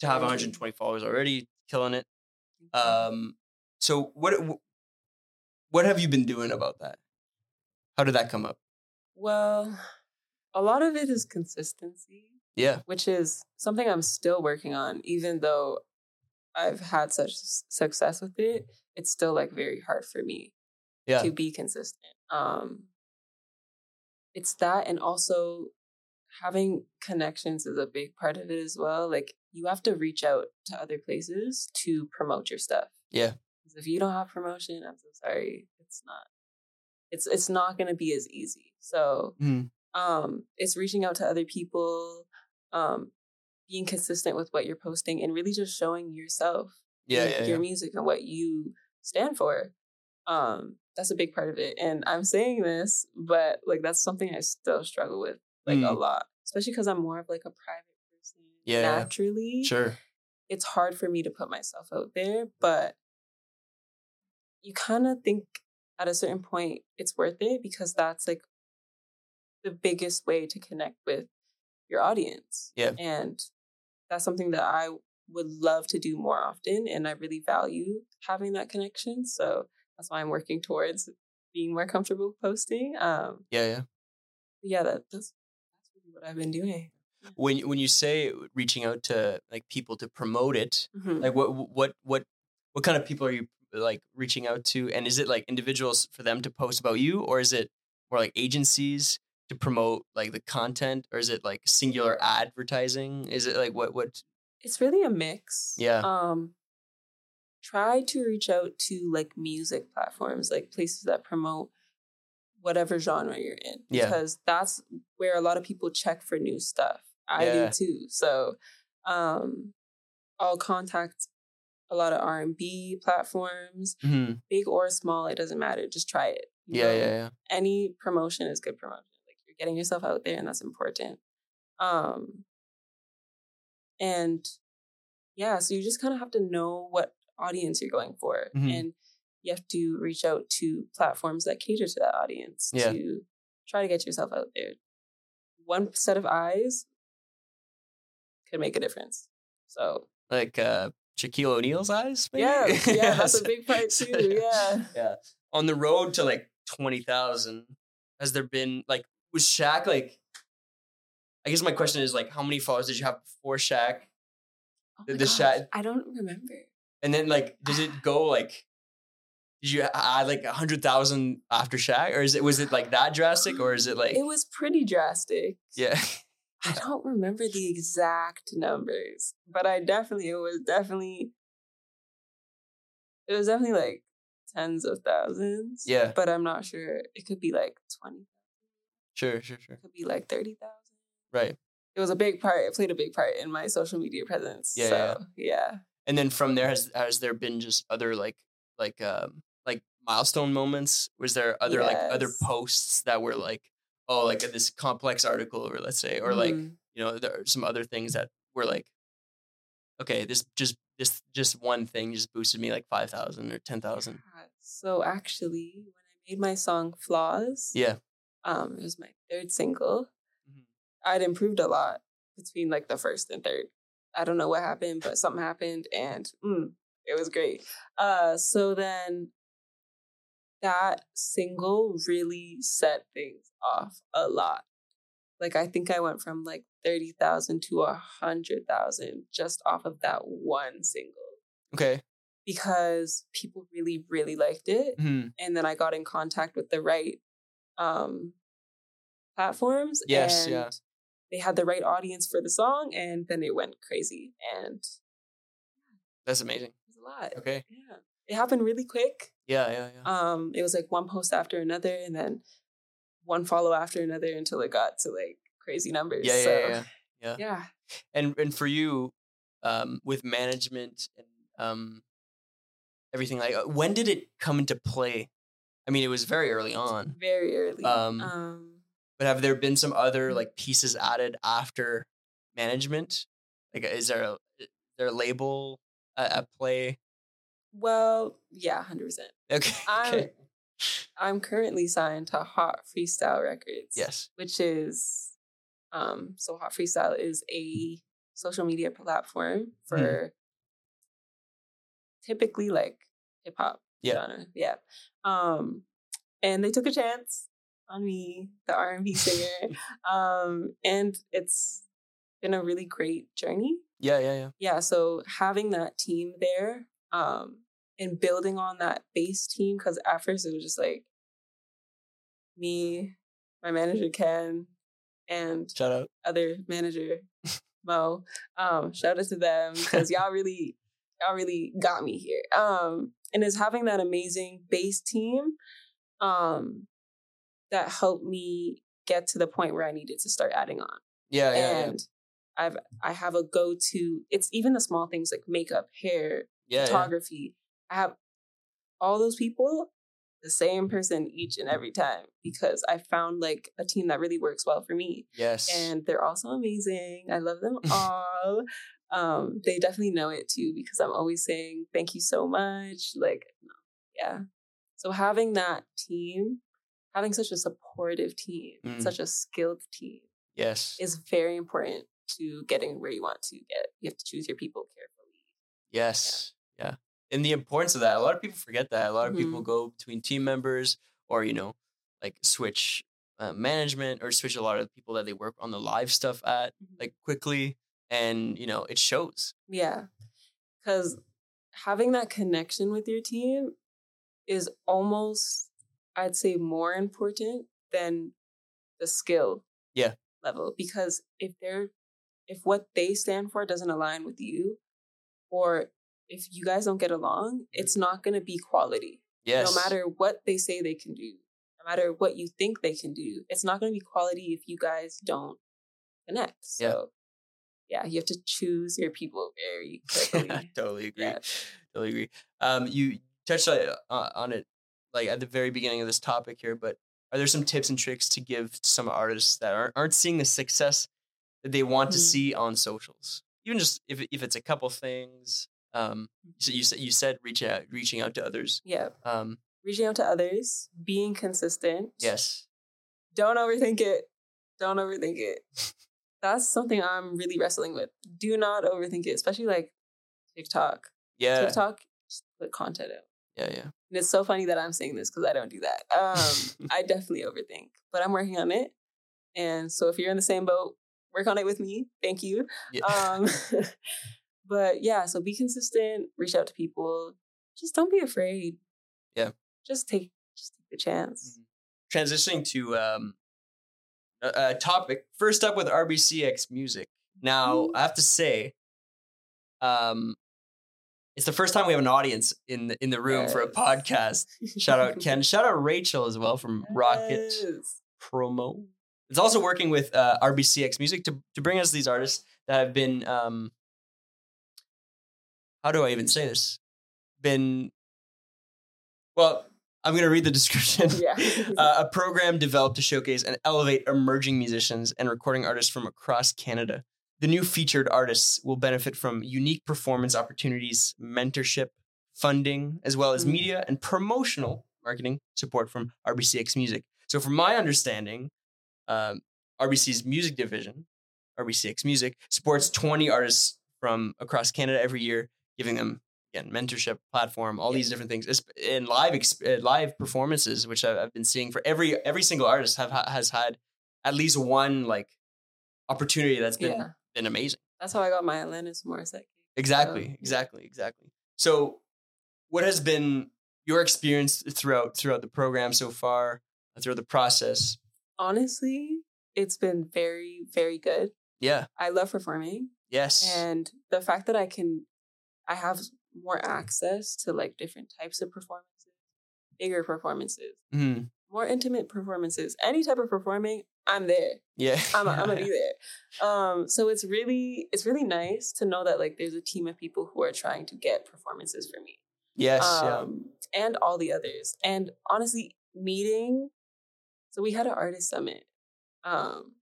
to have 120 followers already killing it um so what what have you been doing about that how did that come up well, a lot of it is consistency. yeah which is something I'm still working on, even though I've had such success with it. It's still like very hard for me yeah to be consistent. Um, it's that, and also having connections is a big part of it as well. Like you have to reach out to other places to promote your stuff. Yeah. Because if you don't have promotion, I'm so sorry. It's not. It's it's not going to be as easy. So Mhm. um, it's reaching out to other people, um, being consistent with what you're posting, and really just showing yourself, Yeah, yeah, your yeah. music and what you stand for. Um, that's a big part of it. And I'm saying this, but like that's something I still struggle with like a Mm. lot, especially because I'm more of like a private person yeah. naturally Sure. it's hard for me to put myself out there, but you kind of think at a certain point it's worth it because that's like the biggest way to connect with your audience. Yeah. And that's something that I would love to do more often. And I really value having that connection. So that's why I'm working towards being more comfortable posting. Um, Yeah, yeah. yeah, that, that's, that's really what I've been doing. When you- when you say reaching out to like people to promote it, Mhm. like what what what what kind of people are you like reaching out to and is it like individuals for them to post about you or is it more like agencies to promote like the content or is it like singular advertising is it like what what it's really a mix. Yeah. Um try to reach out to like music platforms, like places that promote whatever genre you're in. Yeah. Because that's where a lot of people check for new stuff. I Yeah. do too. So um I'll contact a lot of R and B platforms, Mhm. big or small, it doesn't matter. Just try it. yeah know? yeah yeah any promotion is good promotion. Like you're getting yourself out there and that's important. Um and yeah, so you just kind of have to know what audience you're going for Mhm. and you have to reach out to platforms that cater to that audience Yeah. to try to get yourself out there. One set of eyes could make a difference. So like uh Shaquille O'Neal's eyes maybe? yeah, yeah, that's a big part too. Yeah. yeah on the road to like 20,000 has there been like was Shaq like I guess my question is like how many followers did you have before Shaq Oh The- gosh, shot- I don't remember. And then like does it go like did you add like a hundred thousand after Shaq or is it was it like that drastic or is it like It was pretty drastic. yeah I don't remember the exact numbers, but I definitely it was definitely it was definitely like tens of thousands. Yeah. But I'm not sure. It could be like twenty. sure sure sure It could be like thirty thousand. right It was a big part. It played a big part in my social media presence. Yeah, So yeah. And then from there has has there been just other like like um like milestone moments was there other like other posts that were like oh like this complex article or let's say or like Mhm. you know there are some other things that were like okay this just this just one thing just boosted me like 5000 or 10000 Yeah. So actually, when I made my song "Flaws," yeah um, it was my third single. Mhm. I'd improved a lot between like the first and third. I don't know what happened, but something happened and mm, it was great. Uh so then that single really set things off a lot. Like I think I went from like 30,000 to a 100,000 just off of that one single okay because people really really liked it Mhm. and then I got in contact with the right um platforms. Yes, yeah. They had the right audience for the song, and then it went crazy, and that's amazing was a lot. okay Yeah, it happened really quick. yeah yeah yeah Um, it was like one post after another, and then one follow after another until it got to like crazy numbers. yeah yeah, so, yeah, yeah. yeah. yeah. and and for you um with management and um everything like uh, when did it come into play i mean it was very early on very early. Um, um but have there been some other like pieces added after management like is there a is there a label at, at play well, yeah, hundred percent. okay I'm- okay I'm currently signed to Hot Freestyle Records. yes which is um so hot freestyle is a social media platform for typically like hip hop Yeah. genre. Yeah. Um and they took a chance on me, the R&B singer. um and it's been a really great journey. yeah yeah yeah Yeah, so having that team there um and building on that base team cuz at first it was just like me, my manager Ken and shout out other manager Mo. Um, shout out to them because y'all really y'all really got me here. Um, and is having that amazing base team um, that helped me get to the point where I needed to start adding on. Yeah, yeah, and I've I have a go to. It's even the small things like makeup, hair, yeah. yeah, photography. I have all those people, the same person each and every time because I found like a team that really works well for me. Yes, and they're also amazing. I love them all. um, they definitely know it too because I'm always saying thank you so much. Like, yeah. So having that team, having such a supportive team, Mm. such a skilled team yes, is very important to getting where you want to get. You have to choose your people carefully. yes, yeah. And the importance of that, a lot of people forget that. A lot of people Mhm. go between team members, or you know, like switch uh, management, or switch a lot of the people that they work on the live stuff at, Mhm. like quickly, and you know, it shows. Yeah. Because having that connection with your team is almost, I'd say, more important than the skill Yeah. level. Because if they're, if what they stand for doesn't align with you, or if you guys don't get along, it's not going to be quality. Yes, No matter what they say they can do, no matter what you think they can do, it's not going to be quality if you guys don't connect. Yeah. So, yeah, you have to choose your people very carefully. totally agree. Yeah. Totally agree. Um, you touched on, uh, on it like at the very beginning of this topic here, but are there some tips and tricks to give to some artists that aren't aren't seeing the success that they want to Mhm. see on socials? Even just if if it's a couple things. Um, so you said you said reach out, reaching out to others. yeah. Um, Reaching out to others, being consistent. yes. Don't overthink it. Don't overthink it. That's something I'm really wrestling with. Do not overthink it, especially like TikTok. Yeah. TikTok, just put content out. Yeah. Yeah. And it's so funny that I'm saying this because I don't do that. Um, I definitely overthink, but I'm working on it. And so if you're in the same boat, work on it with me. Thank you. Yeah. Um, but yeah, so be consistent, reach out to people. Just don't be afraid. Yeah. Just take just take the chance. Transitioning to um, a, a topic. First up with RBCxMusic. Now Mhm. I have to say, um, it's the first time we have an audience in the, in the room for a podcast. Shout out Ken. Shout out Rachel as well from Rocket Promo. It's also working with uh, RBCxMusic to to bring us these artists that have been um, how do I even say this? Been well. I'm going to read the description. Yeah. Uh, a program developed to showcase and elevate emerging musicians and recording artists from across Canada. The new featured artists will benefit from unique performance opportunities, mentorship, funding, as well as Mhm. media and promotional marketing support from RBCxMusic. So, from my understanding, um, RBC's music division, RBCxMusic, supports 20 artists from across Canada every year, giving them again mentorship platform all Yeah. these different things in live exp- uh, live performances which I've, I've been seeing for every every single artist have has had at least one like opportunity that's been yeah. Been amazing That's how I got my Alanis Morissette. exactly yeah. exactly exactly so what has been your experience throughout throughout the program so far throughout the process Honestly, it's been very, very good. yeah I love performing. yes and the fact that i can i have more access to like different types of performances bigger performances Mhm. more intimate performances any type of performing i'm there. Yeah. I'm, I'm gonna be there. Um so it's really it's really nice to know that like there's a team of people who are trying to get performances for me. Yes um and all the others. And honestly meeting so we had an artist summit um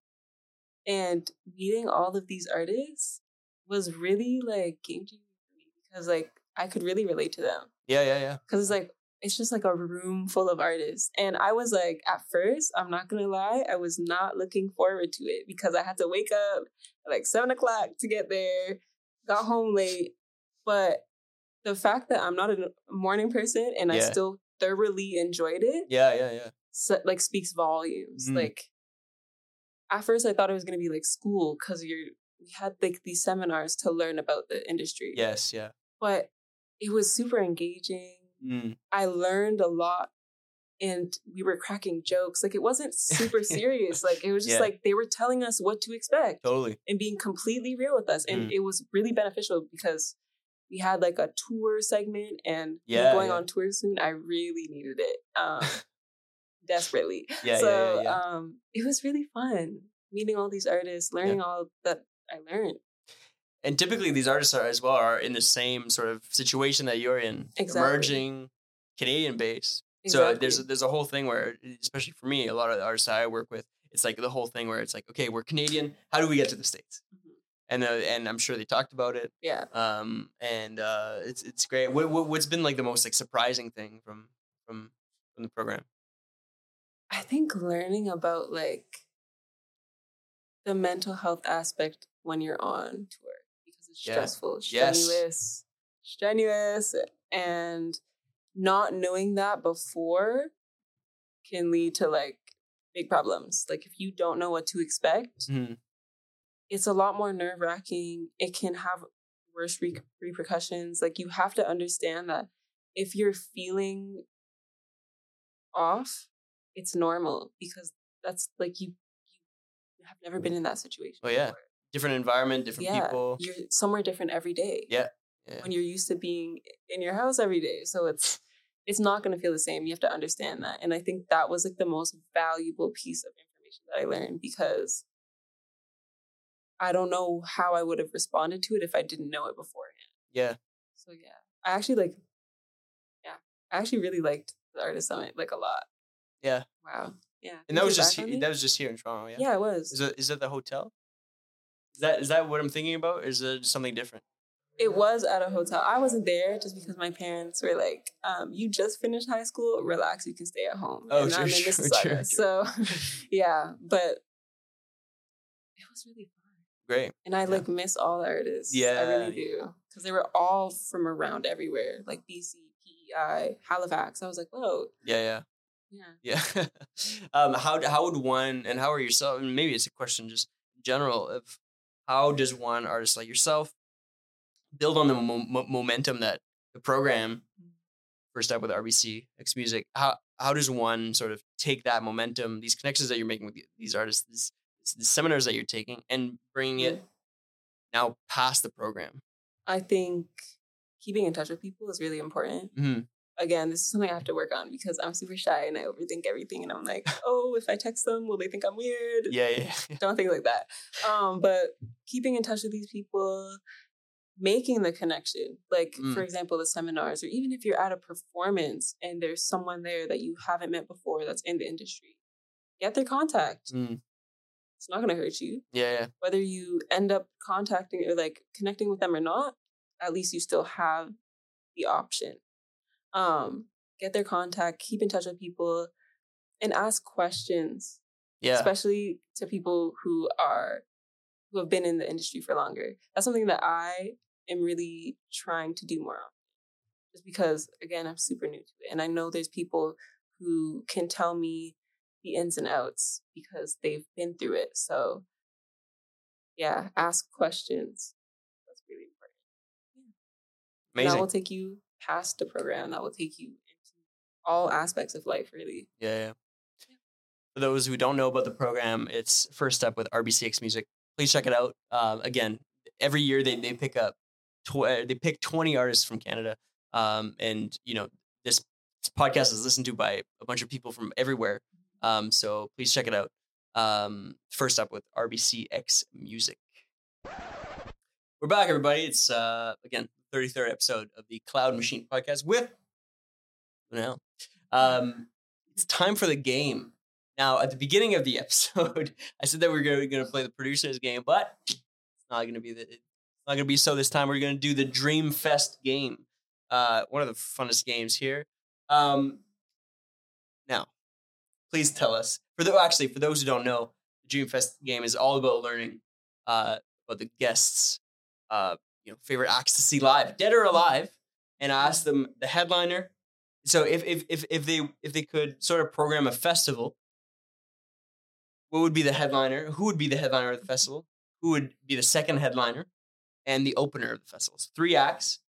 and meeting all of these artists was really like game changing for me because like i could really relate to them. Yeah yeah yeah. Because it's like it's just like a room full of artists. And i was like at first i'm not gonna lie i was not looking forward to it because i had to wake up at like seven o'clock to get there got home late. But the fact that i'm not a morning person and i still thoroughly enjoyed it yeah yeah yeah. so, like speaks volumes. Mhm. like at first i thought it was gonna be like school because you're we had like these seminars to learn about the industry. Yes yeah. But it was super engaging Mm. I learned a lot and we were cracking jokes. Like it wasn't super serious. Like it was just Yeah. like they were telling us what to expect totally and being completely real with us. And Mm. it was really beneficial because we had like a tour segment and Yeah, going yeah. on tour soon, I really needed it. Um desperately. Yeah, so yeah, yeah, um it was really fun meeting all these artists, learning all that I learned. And typically these artists are as well are in the same sort of situation that you're in, Exactly. emerging Canadian base. So there's a, there's a whole thing where, especially for me, a lot of the artists I work with, it's like the whole thing where it's like, okay, we're Canadian. How do we get to the states? Mhm. And uh, and I'm sure they talked about it. yeah. Um, and uh, it's it's great. What, what what's been like the most like surprising thing from from from the program? I think learning about like the mental health aspect when you're on tour because it's Yeah. Stressful, Yes. strenuous, strenuous, and not knowing that before can lead to like big problems. Like if you don't know what to expect, Mhm. it's a lot more nerve wracking. It can have worse re- repercussions. Like you have to understand that if you're feeling off, it's normal because that's like you you have never been in that situation. Oh, yeah. before. Different environment, different yeah. people. You're somewhere different every day. Yeah, yeah. When you're used to being in your house every day, so it's it's not going to feel the same. You have to understand that, and I think that was like the most valuable piece of information that I learned because I don't know how I would have responded to it if I didn't know it beforehand. Yeah. So yeah, I actually like, yeah, I actually really liked the artist summit like a lot. Yeah. Wow. Yeah. And that was just he- that was just here in Toronto. Yeah. yeah, it was. Is that is that the hotel? Is that is that what I'm thinking about? Or is it something different? It was at a hotel. I wasn't there just because my parents were like, um, "You just finished high school. Relax. You can stay at home." Oh, and sure, I'm in sure, Mississauga. sure, So, yeah, but it was really fun, Great. and I Yeah. like miss all the artists. Yeah, I really do because they were all from around everywhere, like BC, PEI, Halifax. I was like, "Whoa, Yeah, yeah. yeah." Yeah. um, how how would one and how are yourself? And maybe it's a question just general of how does one artist like yourself build on the mo- mo- momentum that the program first up with RBC X Music. How how does one sort of take that momentum, these connections that you're making with these artists, these, these seminars that you're taking, and bringing it now past the program? I think keeping in touch with people is really important. Mhm. Again, this is something I have to work on because I'm super shy and I overthink everything. And I'm like, oh, if I text them, will they think I'm weird? Yeah, yeah, yeah. Don't think like that. Um, but keeping in touch with these people, making the connection. Like, Mm. for example, the seminars, or even if you're at a performance and there's someone there that you haven't met before that's in the industry, get their contact. Mm. It's not going to hurt you yeah, yeah. whether you end up contacting or like connecting with them or not, at least you still have the option. Um, get their contact, keep in touch with people, and ask questions, Yeah. especially to people who are who have been in the industry for longer. That's something that I am really trying to do more of. Just because again, I'm super new to it. And I know there's people who can tell me the ins and outs because they've been through it. So yeah, ask questions. That's really important. And Amazing. that will take you past the program. That will take you into all aspects of life, really. Yeah, yeah. For those who don't know about the program, it's first up with RBCxMusic. Please check it out. Um, again, every year they, they pick up tw- uh, they pick twenty artists from Canada, um, and you know this, this podcast is listened to by a bunch of people from everywhere. Um, so please check it out. Um, first up with RBCX Music. We're back, everybody. It's uh, again thirty third episode of the Cloud Machine podcast with now. Um, it's time for the game. Now, at the beginning of the episode, I said that we are going to play the producers game, but it's not going to be the, it's not going to be so this time. We're going to do the Dream Fest game. Uh, one of the funnest games here. Um, now, please tell us. For the actually, for those who don't know, the Dream Fest game is all about learning uh, about the guests, uh, you know, favorite acts to see live, dead or alive, and I asked them the headliner. So if if if if they if they could sort of program a festival, what would be the headliner? Who would be the headliner of the festival? Who would be the second headliner and the opener of the festival? So three acts,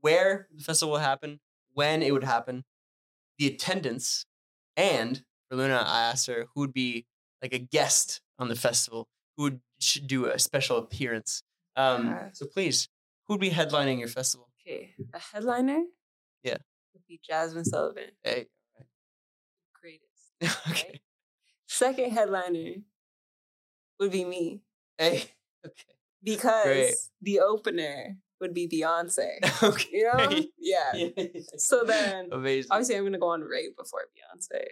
where the festival will happen, when it would happen, the attendance, and for Luna, I asked her who would be like a guest on the festival, who would do a special appearance. Um, Yeah. so please, who would be headlining your festival? Okay, a headliner. Yeah. Would be Jazmine Sullivan, Hey. greatest. okay. Right? Second headliner would be me Hey. Okay. because Great. the opener would be Beyonce. Okay. You know? Yeah. So then, Amazing. obviously, I'm gonna go on right before Beyonce.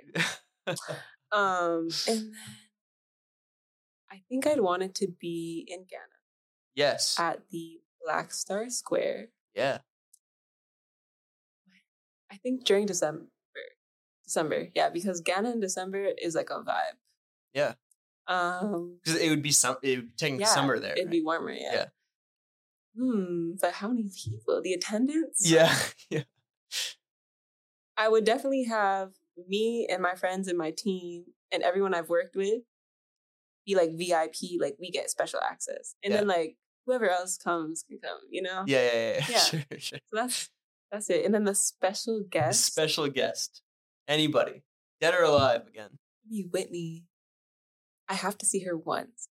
Um, and then I think I'd want it to be in Ghana yes. at the Black Star Square. yeah. I think during December. December, yeah, because Ghana in December is like a vibe. Yeah. Um, Because it would be some. It would technically yeah, summer there. It'd right? be warmer, yeah. Yeah. Hmm, but how many people? The attendance? Yeah. Yeah. I would definitely have me and my friends and my team and everyone I've worked with be like VIP, like we get special access. And then like whoever else comes can come, you know? Yeah. Yeah. Yeah. Yeah. Sure. Sure. So that's that's it. And then the special guest Special guest. Anybody, dead or alive, again. would be Whitney. I have to see her once.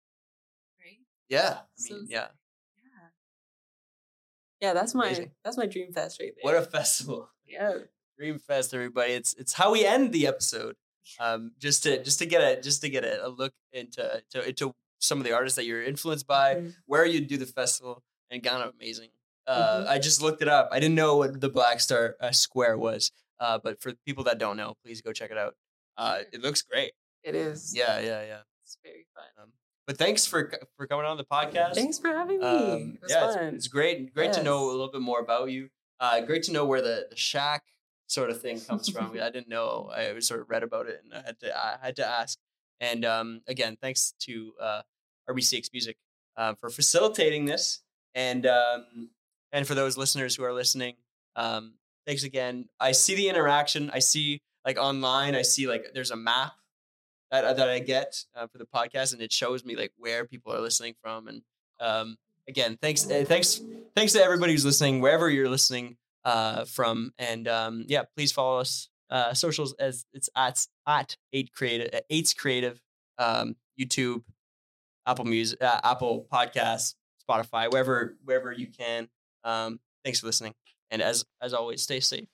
Right? Yeah. I So mean, yeah. Yeah. Yeah, that's my Amazing. that's my dream fest right there. What a festival. yeah. Dream Fest, everybody. It's it's how we end the episode. Um, just to just to get a just to get a, a look into to, into some of the artists that you're influenced by, Mhm. where you do the festival, and Ghana, amazing. Uh, Mhm. I just looked it up. I didn't know what the Black Star uh, Square was, uh, but for people that don't know, please go check it out. Uh, it looks great. It is. Yeah, yeah, yeah. It's very fun. Um, but thanks for for coming on the podcast. Thanks for having me. Um, it was yeah, it's, fun. it's great. Great to know a little bit more about you. Uh, great to know where the, the Shaq sort of thing comes from. I didn't know. I sort of read about it and I had to I had to ask. And um, again, thanks to uh, RBCxMusic uh, for facilitating this, and um, and for those listeners who are listening, um, thanks again. I see the interaction. I see like online. I see like there's a map that that I get uh, for the podcast, and it shows me like where people are listening from. And um, again, thanks, uh, thanks, thanks to everybody who's listening, wherever you're listening uh, from. And um, yeah, please follow us uh, socials as it's at at eight creative uh, Eights Creative um, YouTube, Apple Music, uh, Apple Podcasts, Spotify, wherever wherever you can. Um, thanks for listening, and as as always, stay safe.